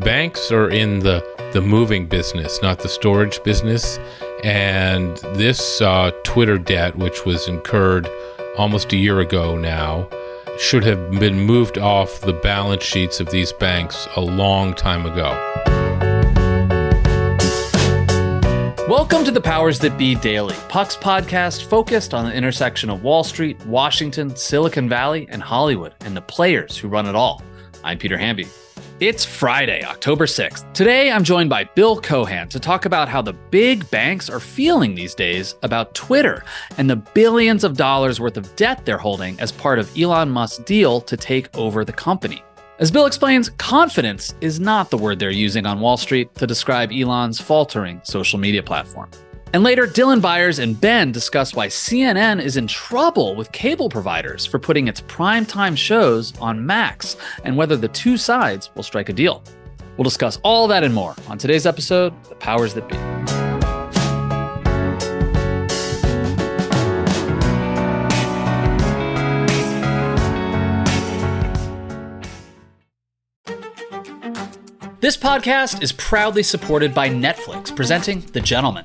banks are in the the moving business, not the storage business. And this uh, Twitter debt, which was incurred almost a year ago now, should have been moved off the balance sheets of these banks a long time ago. Welcome to the Powers That Be Daily, Puck's podcast focused on the intersection of Wall Street, Washington, Silicon Valley, and Hollywood, and the players who run it all. I'm Peter Hamby. It's Friday, October 6th. Today, I'm joined by Bill Cohan to talk about how the big banks are feeling these days about Twitter and the billions of dollars worth of debt they're holding as part of Elon Musk's deal to take over the company. As Bill explains, confidence is not the word they're using on Wall Street to describe Elon's faltering social media platform. And later, Dylan Byers and Ben discuss why CNN is in trouble with cable providers for putting its primetime shows on Max and whether the two sides will strike a deal. We'll discuss all that and more on today's episode The Powers That Be. This podcast is proudly supported by Netflix, presenting The Gentlemen.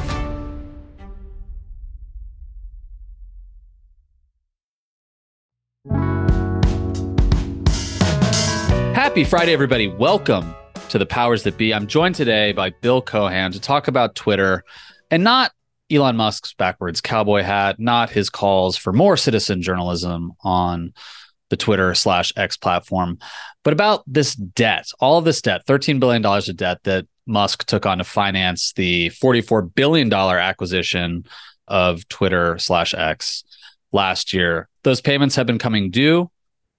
Happy Friday, everybody. Welcome to the Powers That Be. I'm joined today by Bill Cohan to talk about Twitter and not Elon Musk's backwards cowboy hat, not his calls for more citizen journalism on the Twitter slash X platform, but about this debt, all of this debt, $13 billion of debt that Musk took on to finance the $44 billion acquisition of Twitter slash X last year. Those payments have been coming due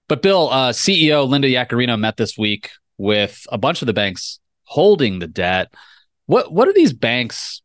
but Bill, uh, CEO Linda Yaccarino met this week with a bunch of the banks holding the debt. What what are these banks,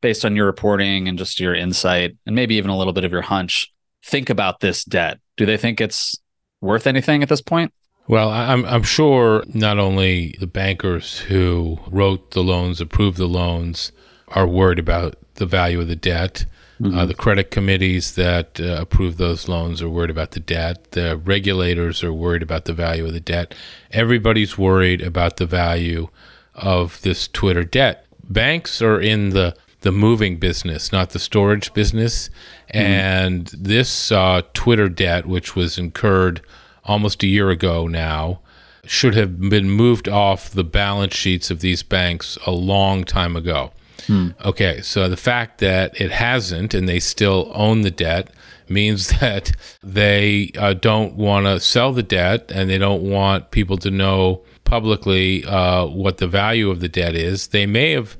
based on your reporting and just your insight, and maybe even a little bit of your hunch, think about this debt? Do they think it's worth anything at this point? Well, I'm I'm sure not only the bankers who wrote the loans, approved the loans, are worried about the value of the debt. Mm-hmm. Uh, the credit committees that uh, approve those loans are worried about the debt. The regulators are worried about the value of the debt. Everybody's worried about the value of this Twitter debt. Banks are in the the moving business, not the storage business. Mm-hmm. And this uh, Twitter debt, which was incurred almost a year ago now, should have been moved off the balance sheets of these banks a long time ago. Hmm. Okay, so the fact that it hasn't and they still own the debt means that they uh, don't want to sell the debt and they don't want people to know publicly uh, what the value of the debt is. They may have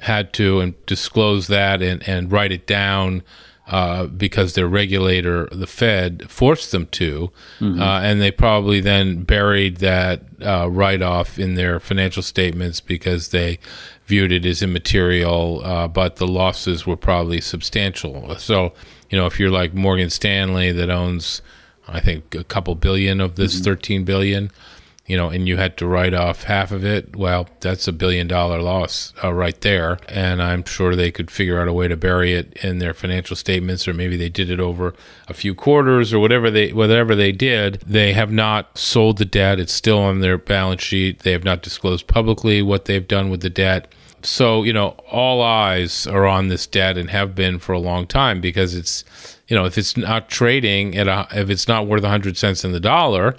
had to and disclose that and, and write it down uh, because their regulator, the Fed, forced them to, mm-hmm. uh, and they probably then buried that uh, write off in their financial statements because they viewed it as immaterial, uh, but the losses were probably substantial. So, you know, if you're like Morgan Stanley that owns, I think, a couple billion of this mm-hmm. 13 billion, you know, and you had to write off half of it, well, that's a billion dollar loss uh, right there. And I'm sure they could figure out a way to bury it in their financial statements, or maybe they did it over a few quarters or whatever they whatever they did. They have not sold the debt; it's still on their balance sheet. They have not disclosed publicly what they've done with the debt. So you know, all eyes are on this debt and have been for a long time because it's you know if it's not trading at a, if it's not worth 100 cents in the dollar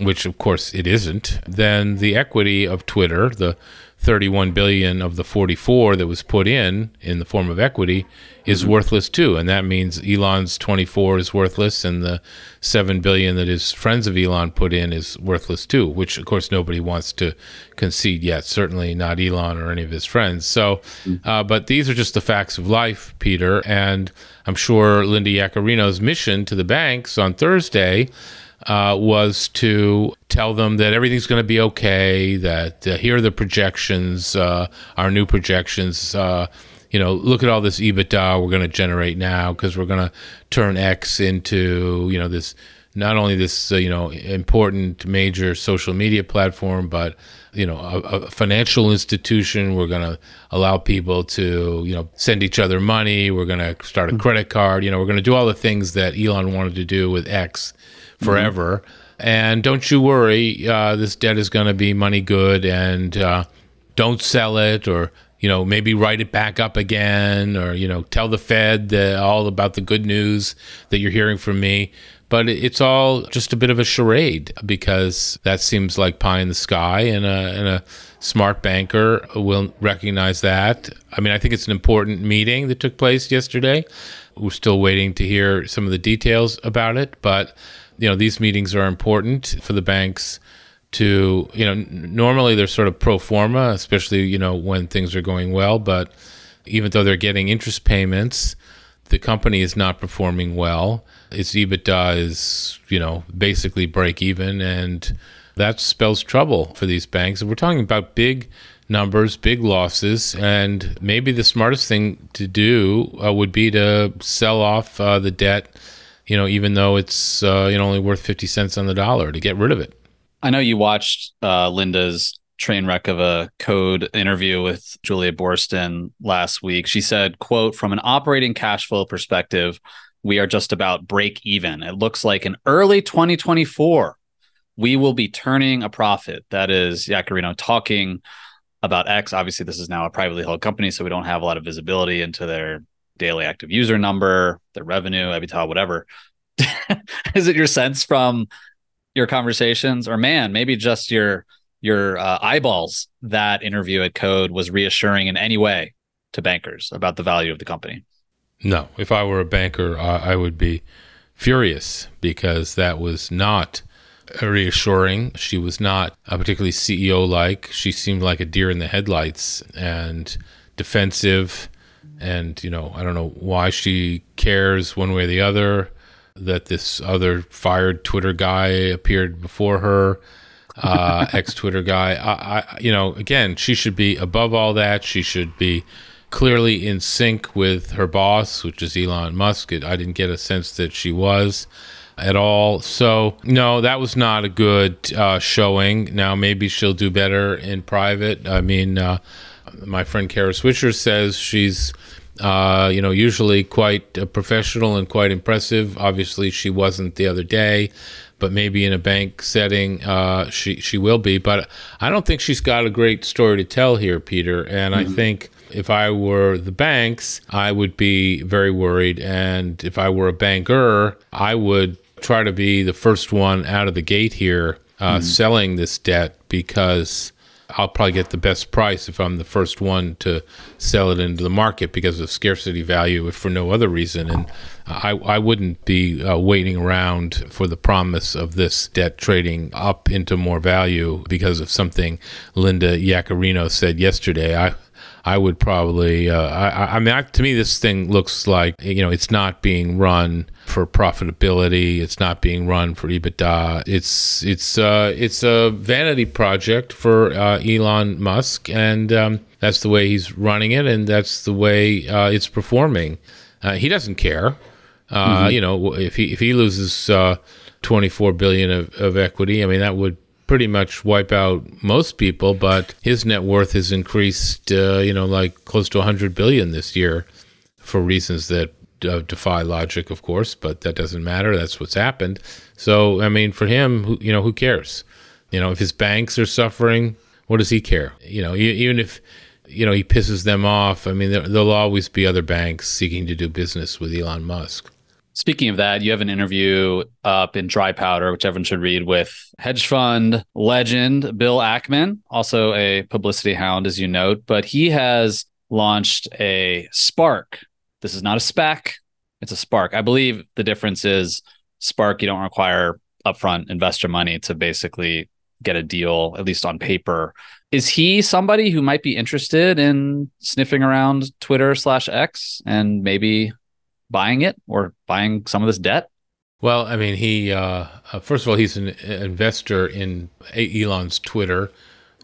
which of course it isn't, then the equity of Twitter, the 31 billion of the 44 that was put in in the form of equity is mm-hmm. worthless too and that means Elon's 24 is worthless and the 7 billion that his friends of Elon put in is worthless too which of course nobody wants to concede yet certainly not Elon or any of his friends so mm-hmm. uh, but these are just the facts of life Peter and I'm sure Linda Yaccarino's mission to the banks on Thursday uh, was to tell them that everything's going to be okay, that uh, here are the projections, uh, our new projections. Uh, you know, look at all this EBITDA we're going to generate now because we're going to turn X into, you know, this not only this, uh, you know, important major social media platform, but you know, a, a financial institution. We're going to allow people to, you know, send each other money. We're going to start a mm-hmm. credit card. You know, we're going to do all the things that Elon wanted to do with X forever. Mm-hmm. And don't you worry, uh, this debt is going to be money good, and uh, don't sell it or you know, maybe write it back up again or, you know, tell the Fed the, all about the good news that you're hearing from me. But it's all just a bit of a charade because that seems like pie in the sky, and a, and a smart banker will recognize that. I mean, I think it's an important meeting that took place yesterday. We're still waiting to hear some of the details about it, but you know, these meetings are important for the banks to you know normally they're sort of pro forma especially you know when things are going well but even though they're getting interest payments the company is not performing well. Its ebitda is you know basically break even and that spells trouble for these banks. And we're talking about big numbers big losses and maybe the smartest thing to do uh, would be to sell off uh, the debt you know even though it's uh, you know only worth 50 cents on the dollar to get rid of it I know you watched uh, Linda's train wreck of a code interview with Julia Boorstin last week. She said, quote, from an operating cash flow perspective, we are just about break even. It looks like in early 2024, we will be turning a profit. That is Yaccarino talking about X. Obviously, this is now a privately held company, so we don't have a lot of visibility into their daily active user number, their revenue, EBITDA, whatever. is it your sense from your conversations? Or man maybe just your your uh, eyeballs that interview at code was reassuring in any way to bankers about the value of the company? No. If i were a banker i would be furious because that was not reassuring. She was not particularly ceo like she seemed like a deer in the headlights and defensive and you know i don't know why she cares one way or the other that this other fired Twitter guy appeared before her, uh, ex Twitter guy. I, I, you know, again, she should be above all that. She should be clearly in sync with her boss, which is Elon Musk. I didn't get a sense that she was at all. So, no, that was not a good uh, showing. Now, maybe she'll do better in private. I mean, uh, my friend Kara Swisher says she's uh, you know, usually quite uh, professional and quite impressive. Obviously, she wasn't the other day, but maybe in a bank setting, uh, she she will be. But I don't think she's got a great story to tell here, Peter. And mm-hmm. I think if I were the banks, I would be very worried. And if I were a banker, I would try to be the first one out of the gate here, uh, mm-hmm. selling this debt because I'll probably get the best price if I'm the first one to sell it into the market because of scarcity value, if for no other reason. And I, I wouldn't be uh, waiting around for the promise of this debt trading up into more value because of something Linda Yaccarino said yesterday. I I would probably. Uh, I, I, mean, I, to me, this thing looks like you know it's not being run for profitability. It's not being run for EBITDA. It's it's uh, it's a vanity project for uh, Elon Musk, and um, that's the way he's running it, and that's the way uh, it's performing. Uh, he doesn't care. Uh, mm-hmm. You know, if he if he loses uh, 24 billion of, of equity, I mean that would pretty much wipe out most people. But his net worth has increased, you know, like close to 100 billion this year for reasons that uh, defy logic, of course, but that doesn't matter. That's what's happened. So, I mean, for him, who, you know, who cares? You know, if his banks are suffering, what does he care? You know, even if you know he pisses them off, I mean, there, there'll always be other banks seeking to do business with Elon Musk. Speaking of that, you have an interview up in Dry Powder, which everyone should read, with hedge fund legend Bill Ackman, also a publicity hound, as you note, but he has launched a SPARC this is not a SPAC, it's a SPARC. I believe the difference is SPARC, you don't require upfront investor money to basically get a deal, at least on paper. Is he somebody who might be interested in sniffing around Twitter slash X and maybe buying it or buying some of this debt? Well, I mean, he, uh, uh, first of all, he's an investor in Elon's Twitter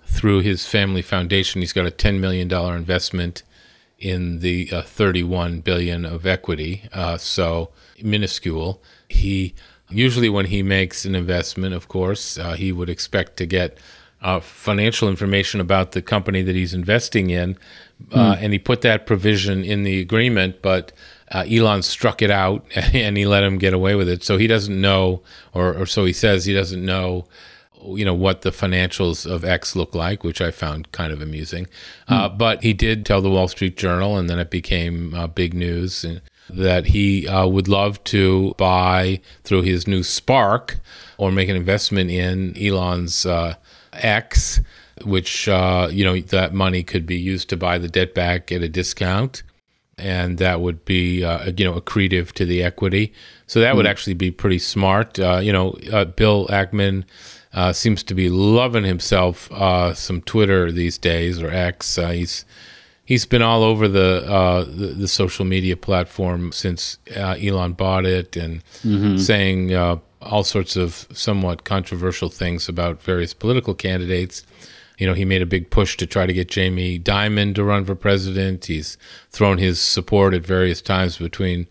through his family foundation. He's got a $10 million investment in the uh, 31 billion of equity, uh, so minuscule. He usually, when he makes an investment, of course, uh, he would expect to get uh, financial information about the company that he's investing in, mm. and he put that provision in the agreement, but. Uh, Elon struck it out and he let him get away with it. So he doesn't know, or, or so he says, he doesn't know you know what the financials of X look like, which I found kind of amusing. Hmm. Uh, but he did tell the Wall Street Journal, and then it became uh, big news that he uh, would love to buy through his new SPARC or make an investment in Elon's uh, X, which uh, you know that money could be used to buy the debt back at a discount. And that would be, uh, you know, accretive to the equity. So that would hmm. actually be pretty smart. you know, Bill Ackman uh, seems to be loving himself uh, some Twitter these days or X. Uh, he's he's been all over the, uh, the, the social media platform since uh, Elon bought it and mm-hmm. saying uh, all sorts of somewhat controversial things about various political candidates. You know, he made a big push to try to get Jamie Dimon to run for president. He's thrown his support at various times between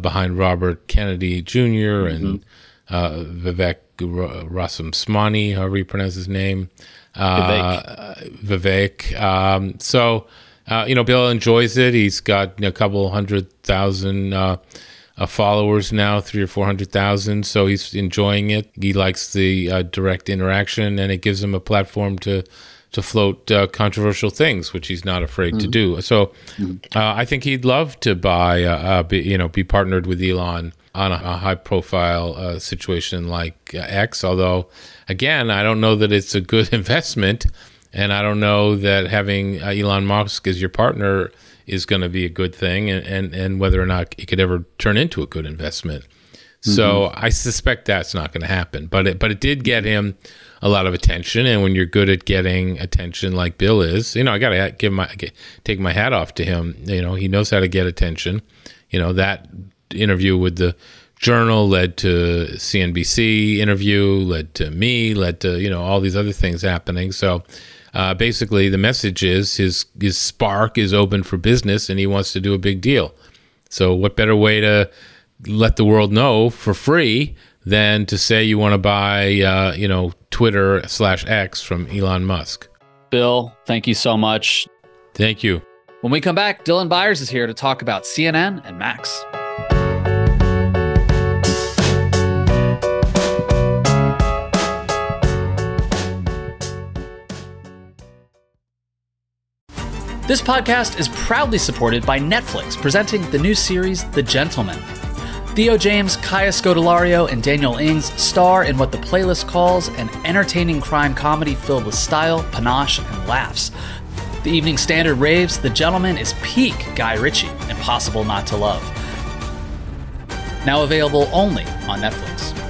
behind Robert Kennedy Jr. and mm-hmm. Vivek Smani, however you pronounce his name. Uh, Vivek. Vivek. Um, so, uh, you know, Bill enjoys it. He's got a couple hundred thousand uh, uh followers now, three or four hundred thousand. So he's enjoying it. He likes the uh, direct interaction, and it gives him a platform to to float uh, controversial things, which he's not afraid mm-hmm. to do. So, mm-hmm. I think he'd love to buy, be, you know, be partnered with Elon on a, a high profile uh, situation like uh, X. Although, again, I don't know that it's a good investment. And I don't know that having uh, Elon Musk as your partner is going to be a good thing and, and, and whether or not it could ever turn into a good investment. Mm-hmm. So I suspect that's not going to happen. But it, but it did get him a lot of attention. And when you're good at getting attention like Bill is, you know, I got to give my take my hat off to him. You know, he knows how to get attention. You know that interview with the journal led to CNBC interview, led to me, led to you know all these other things happening. So uh, basically, the message is his his SPARC is open for business, and he wants to do a big deal. So what better way to let the world know for free than to say you want to buy uh, you know Twitter slash X from Elon Musk? Bill, thank you so much. Thank you. When we come back, Dylan Byers is here to talk about CNN and Max. This podcast is proudly supported by Netflix, presenting the new series The Gentlemen. Theo James, Kaya Scodelario, and Daniel Ings star in what the playlist calls an entertaining crime comedy filled with style, panache, and laughs. The Evening Standard raves The Gentlemen is peak Guy Ritchie, impossible not to love. Now available only on Netflix.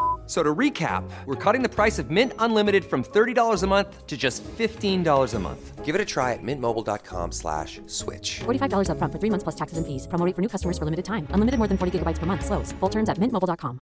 So to recap, we're cutting the price of Mint Unlimited from $30 a month to just $15 a month. Give it a try at mintmobile.com slash switch. $45 up front for three months plus taxes and fees. Promoting for new customers for limited time. Unlimited more than 40 gigabytes per month. Slows. Full terms at mintmobile.com.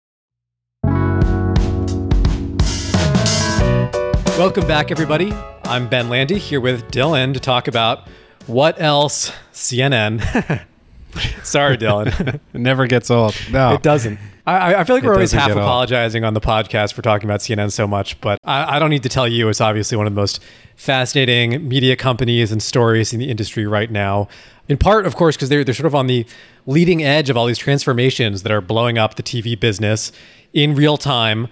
Welcome back, everybody. I'm Ben Landy here with Dylan to talk about what else CNN. Sorry, Dylan. it never gets old. No, it doesn't. I, I feel like it we're always half apologizing on the podcast for talking about CNN so much, but I, I don't need to tell you it's obviously one of the most fascinating media companies and stories in the industry right now. In part, of course, because they're, they're sort of on the leading edge of all these transformations that are blowing up the TV business in real time.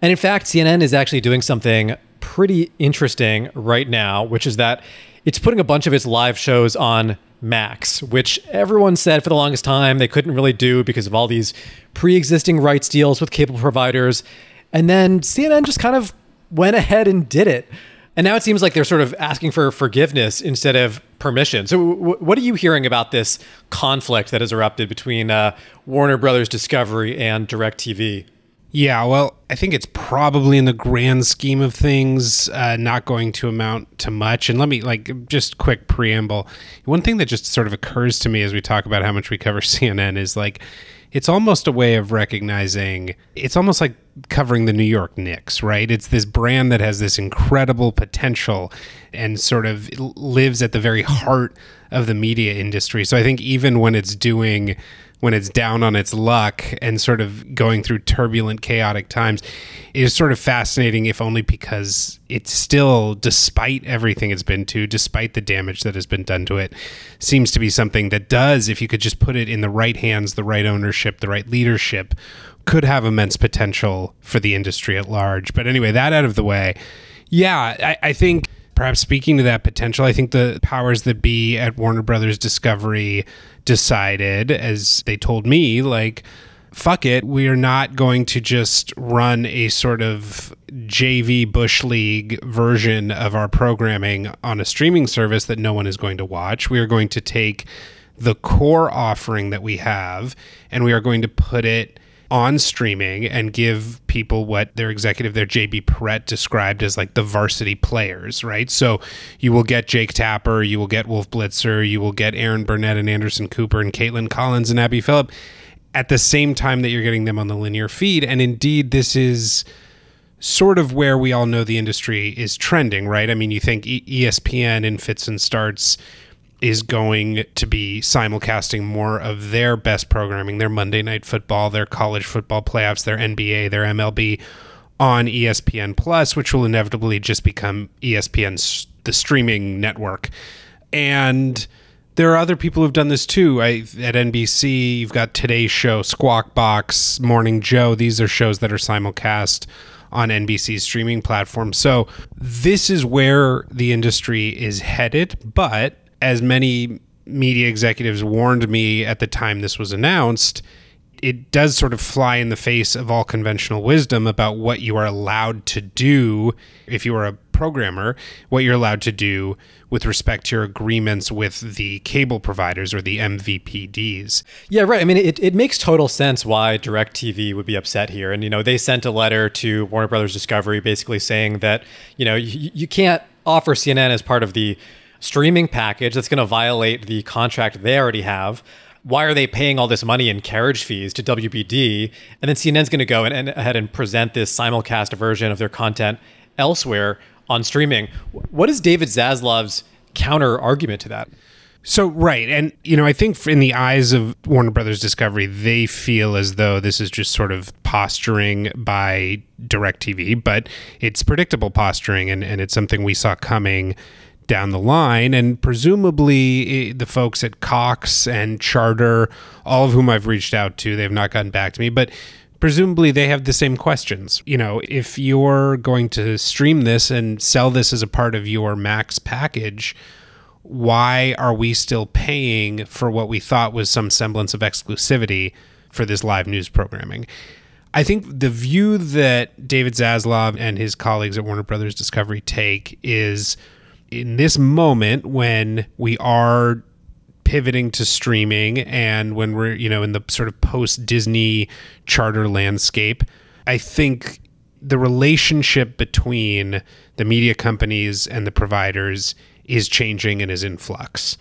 And in fact, CNN is actually doing something pretty interesting right now, which is that it's putting a bunch of its live shows on Max, which everyone said for the longest time they couldn't really do because of all these pre existing rights deals with cable providers. And then CNN just kind of went ahead and did it. And now it seems like they're sort of asking for forgiveness instead of permission. So, w- what are you hearing about this conflict that has erupted between uh, Warner Brothers Discovery and DirecTV? Yeah, well, I think it's probably in the grand scheme of things uh, not going to amount to much. And let me, like, just quick preamble. One thing that just sort of occurs to me as we talk about how much we cover CNN is like, it's almost a way of recognizing, it's almost like covering the New York Knicks, right? It's this brand that has this incredible potential and sort of lives at the very heart of the media industry. So I think even when it's doing when it's down on its luck and sort of going through turbulent, chaotic times is sort of fascinating, if only because it's still, despite everything it's been to, despite the damage that has been done to it, seems to be something that does, if you could just put it in the right hands, the right ownership, the right leadership, could have immense potential for the industry at large. But anyway, that out of the way. Yeah, I, I think perhaps speaking to that potential, I think the powers that be at Warner Brothers Discovery decided, as they told me, like, fuck it, we are not going to just run a sort of JV Bush League version of our programming on a streaming service that no one is going to watch. We are going to take the core offering that we have and we are going to put it on streaming and give people what their executive, their JB Perrette described as like the varsity players, right? So you will get Jake Tapper, you will get Wolf Blitzer, you will get Erin Burnett and Anderson Cooper and Kaitlan Collins and Abby Phillip at the same time that you're getting them on the linear feed. And indeed, this is sort of where we all know the industry is trending, right? I mean, you think ESPN in fits and starts is going to be simulcasting more of their best programming, their Monday Night Football, their college football playoffs, their NBA, their MLB on ESPN Plus, which will inevitably just become ESPN's the streaming network. And there are other people who've done this too. I, at NBC, you've got Today's Show, Squawk Box, Morning Joe. These are shows that are simulcast on NBC's streaming platform. So this is where the industry is headed, but as many media executives warned me at the time this was announced, it does sort of fly in the face of all conventional wisdom about what you are allowed to do if you are a programmer, what you're allowed to do with respect to your agreements with the cable providers or the MVPDs. Yeah, right. I mean, it, it makes total sense why DirecTV would be upset here. And, you know, they sent a letter to Warner Brothers Discovery basically saying that, you know, you, you can't offer CNN as part of the streaming package that's going to violate the contract they already have. Why are they paying all this money in carriage fees to WBD? And then CNN's going to go and, and ahead and present this simulcast version of their content elsewhere on streaming. What is David Zaslav's counter argument to that? So right, and you know, I think in the eyes of Warner Brothers Discovery, they feel as though this is just sort of posturing by DirecTV, but it's predictable posturing, and, and it's something we saw coming down the line. And presumably, the folks at Cox and Charter, all of whom I've reached out to, they have not gotten back to me, but presumably they have the same questions. You know, if you're going to stream this and sell this as a part of your Max package, why are we still paying for what we thought was some semblance of exclusivity for this live news programming? I think the view that David Zaslav and his colleagues at Warner Brothers Discovery take is in this moment when we are pivoting to streaming and when we're you know in the sort of post Disney charter landscape, I think the relationship between the media companies and the providers is changing and is in flux.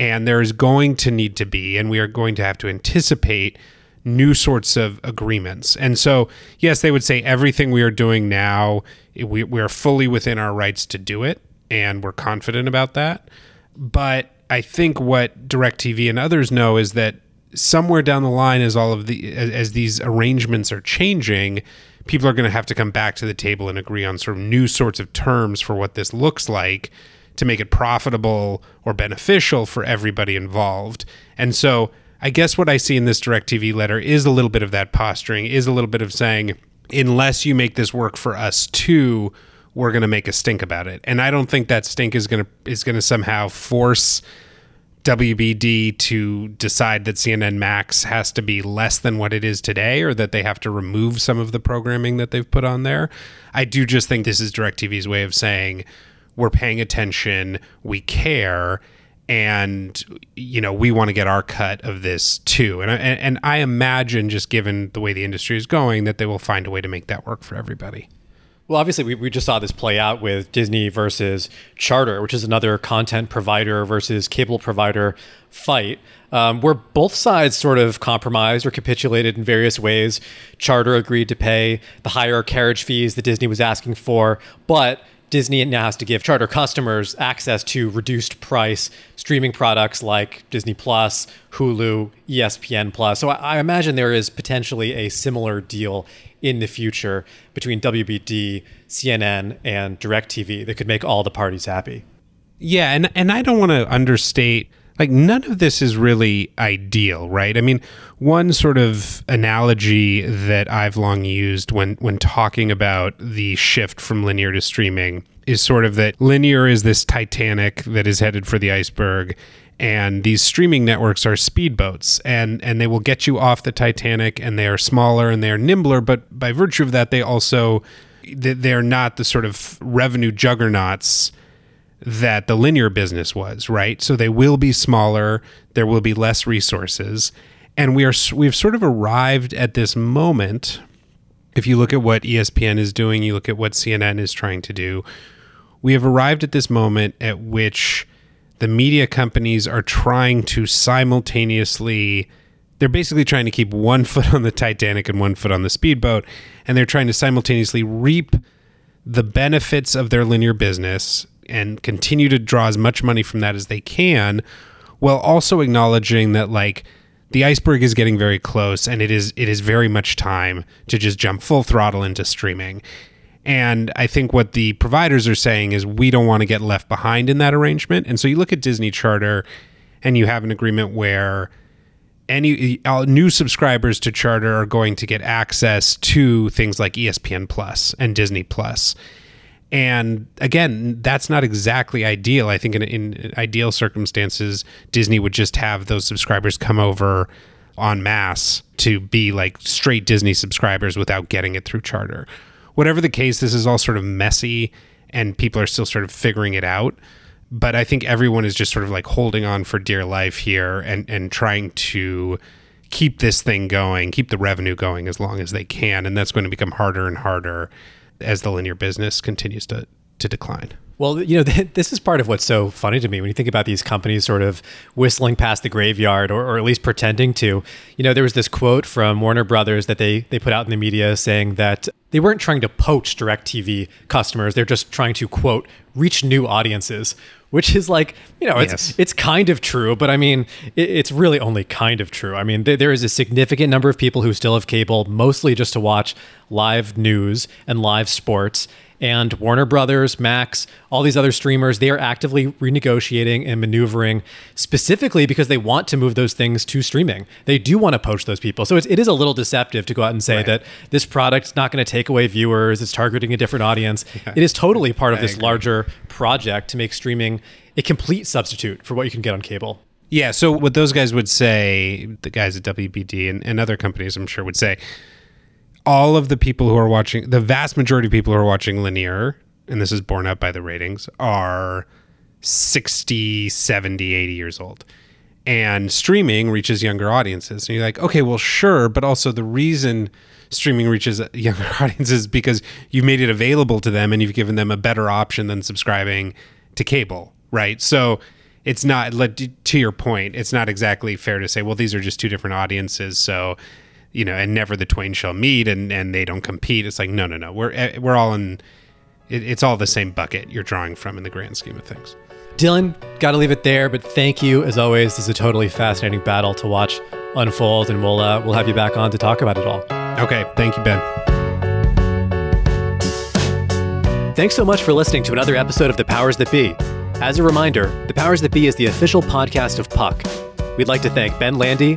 And there is going to need to be, and we are going to have to anticipate new sorts of agreements. And so, yes, they would say everything we are doing now, we, we are fully within our rights to do it and we're confident about that. But I think what DirecTV and others know is that somewhere down the line, as all of the as, as these arrangements are changing, people are going to have to come back to the table and agree on sort of new sorts of terms for what this looks like to make it profitable or beneficial for everybody involved. And so I guess what I see in this DirecTV letter is a little bit of that posturing, is a little bit of saying, unless you make this work for us too, we're going to make a stink about it. And I don't think that stink is going to is going to somehow force WBD to decide that CNN Max has to be less than what it is today or that they have to remove some of the programming that they've put on there. I do just think this is DirecTV's way of saying we're paying attention, we care, and you know we want to get our cut of this too and I, and I imagine just given the way the industry is going that they will find a way to make that work for everybody well, obviously, we, we just saw this play out with Disney versus Charter, which is another content provider versus cable provider fight, um, where both sides sort of compromised or capitulated in various ways. Charter agreed to pay the higher carriage fees that Disney was asking for, but Disney now has to give charter customers access to reduced price streaming products like Disney Plus, Hulu, ESPN Plus. So I, I imagine there is potentially a similar deal in the future between WBD, CNN, and DirecTV that could make all the parties happy. Yeah, and and I don't want to understate like none of this is really ideal, right? I mean, one sort of analogy that I've long used when when talking about the shift from linear to streaming is sort of that linear is this Titanic that is headed for the iceberg and these streaming networks are speedboats and and they will get you off the Titanic and they are smaller and they are nimbler but by virtue of that they also they're not the sort of revenue juggernauts that the linear business was, right? So they will be smaller, there will be less resources, and we are we've sort of arrived at this moment. If you look at what ESPN is doing, you look at what CNN is trying to do, we have arrived at this moment at which the media companies are trying to simultaneously they're basically trying to keep one foot on the Titanic and one foot on the speedboat and they're trying to simultaneously reap the benefits of their linear business and continue to draw as much money from that as they can while also acknowledging that like the iceberg is getting very close and it is it is very much time to just jump full throttle into streaming and I think what the providers are saying is we don't want to get left behind in that arrangement. And so you look at Disney Charter and you have an agreement where any new subscribers to Charter are going to get access to things like ESPN Plus and Disney Plus. And again, that's not exactly ideal. I think in, in ideal circumstances, Disney would just have those subscribers come over en masse to be like straight Disney subscribers without getting it through Charter whatever the case, this is all sort of messy and people are still sort of figuring it out. But I think everyone is just sort of like holding on for dear life here and, and trying to keep this thing going, keep the revenue going as long as they can. And that's going to become harder and harder as the linear business continues to, to decline. Well, you know, this is part of what's so funny to me when you think about these companies sort of whistling past the graveyard or, or, at least pretending to. You know, there was this quote from Warner Brothers that they they put out in the media saying that they weren't trying to poach DirecTV customers. They're just trying to quote reach new audiences, which is like, you know, it's yes. it's kind of true, but I mean, it, it's really only kind of true. I mean, th- there is a significant number of people who still have cable, mostly just to watch live news and live sports and Warner Brothers, Max, all these other streamers, they are actively renegotiating and maneuvering specifically because they want to move those things to streaming. They do want to poach those people. So it's, it is a little deceptive to go out and say right. that this product's not going to take away viewers, it's targeting a different audience. Yeah. It is totally part of I this agree. larger project to make streaming a complete substitute for what you can get on cable. Yeah, so what those guys would say, the guys at WBD and, and other companies, I'm sure, would say, all of the people who are watching, the vast majority of people who are watching linear, and this is borne out by the ratings, are 60, 70, 80 years old. And streaming reaches younger audiences. And you're like, okay, well, sure. But also, the reason streaming reaches younger audiences is because you've made it available to them and you've given them a better option than subscribing to cable, right? So, it's not to your point it's not exactly fair to say well these are just two different audiences so you know, and never the twain shall meet, and and they don't compete. It's like no, no, no. We're eh, we're all in. It, it's all the same bucket you're drawing from in the grand scheme of things. Dylan, got to leave it there, but thank you as always. This is a totally fascinating battle to watch unfold, and we'll uh, we'll have you back on to talk about it all. Okay, thank you, Ben. Thanks so much for listening to another episode of The Powers That Be. As a reminder, The Powers That Be is the official podcast of Puck. We'd like to thank Ben Landy,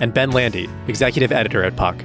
and Ben Landy, executive editor at Puck.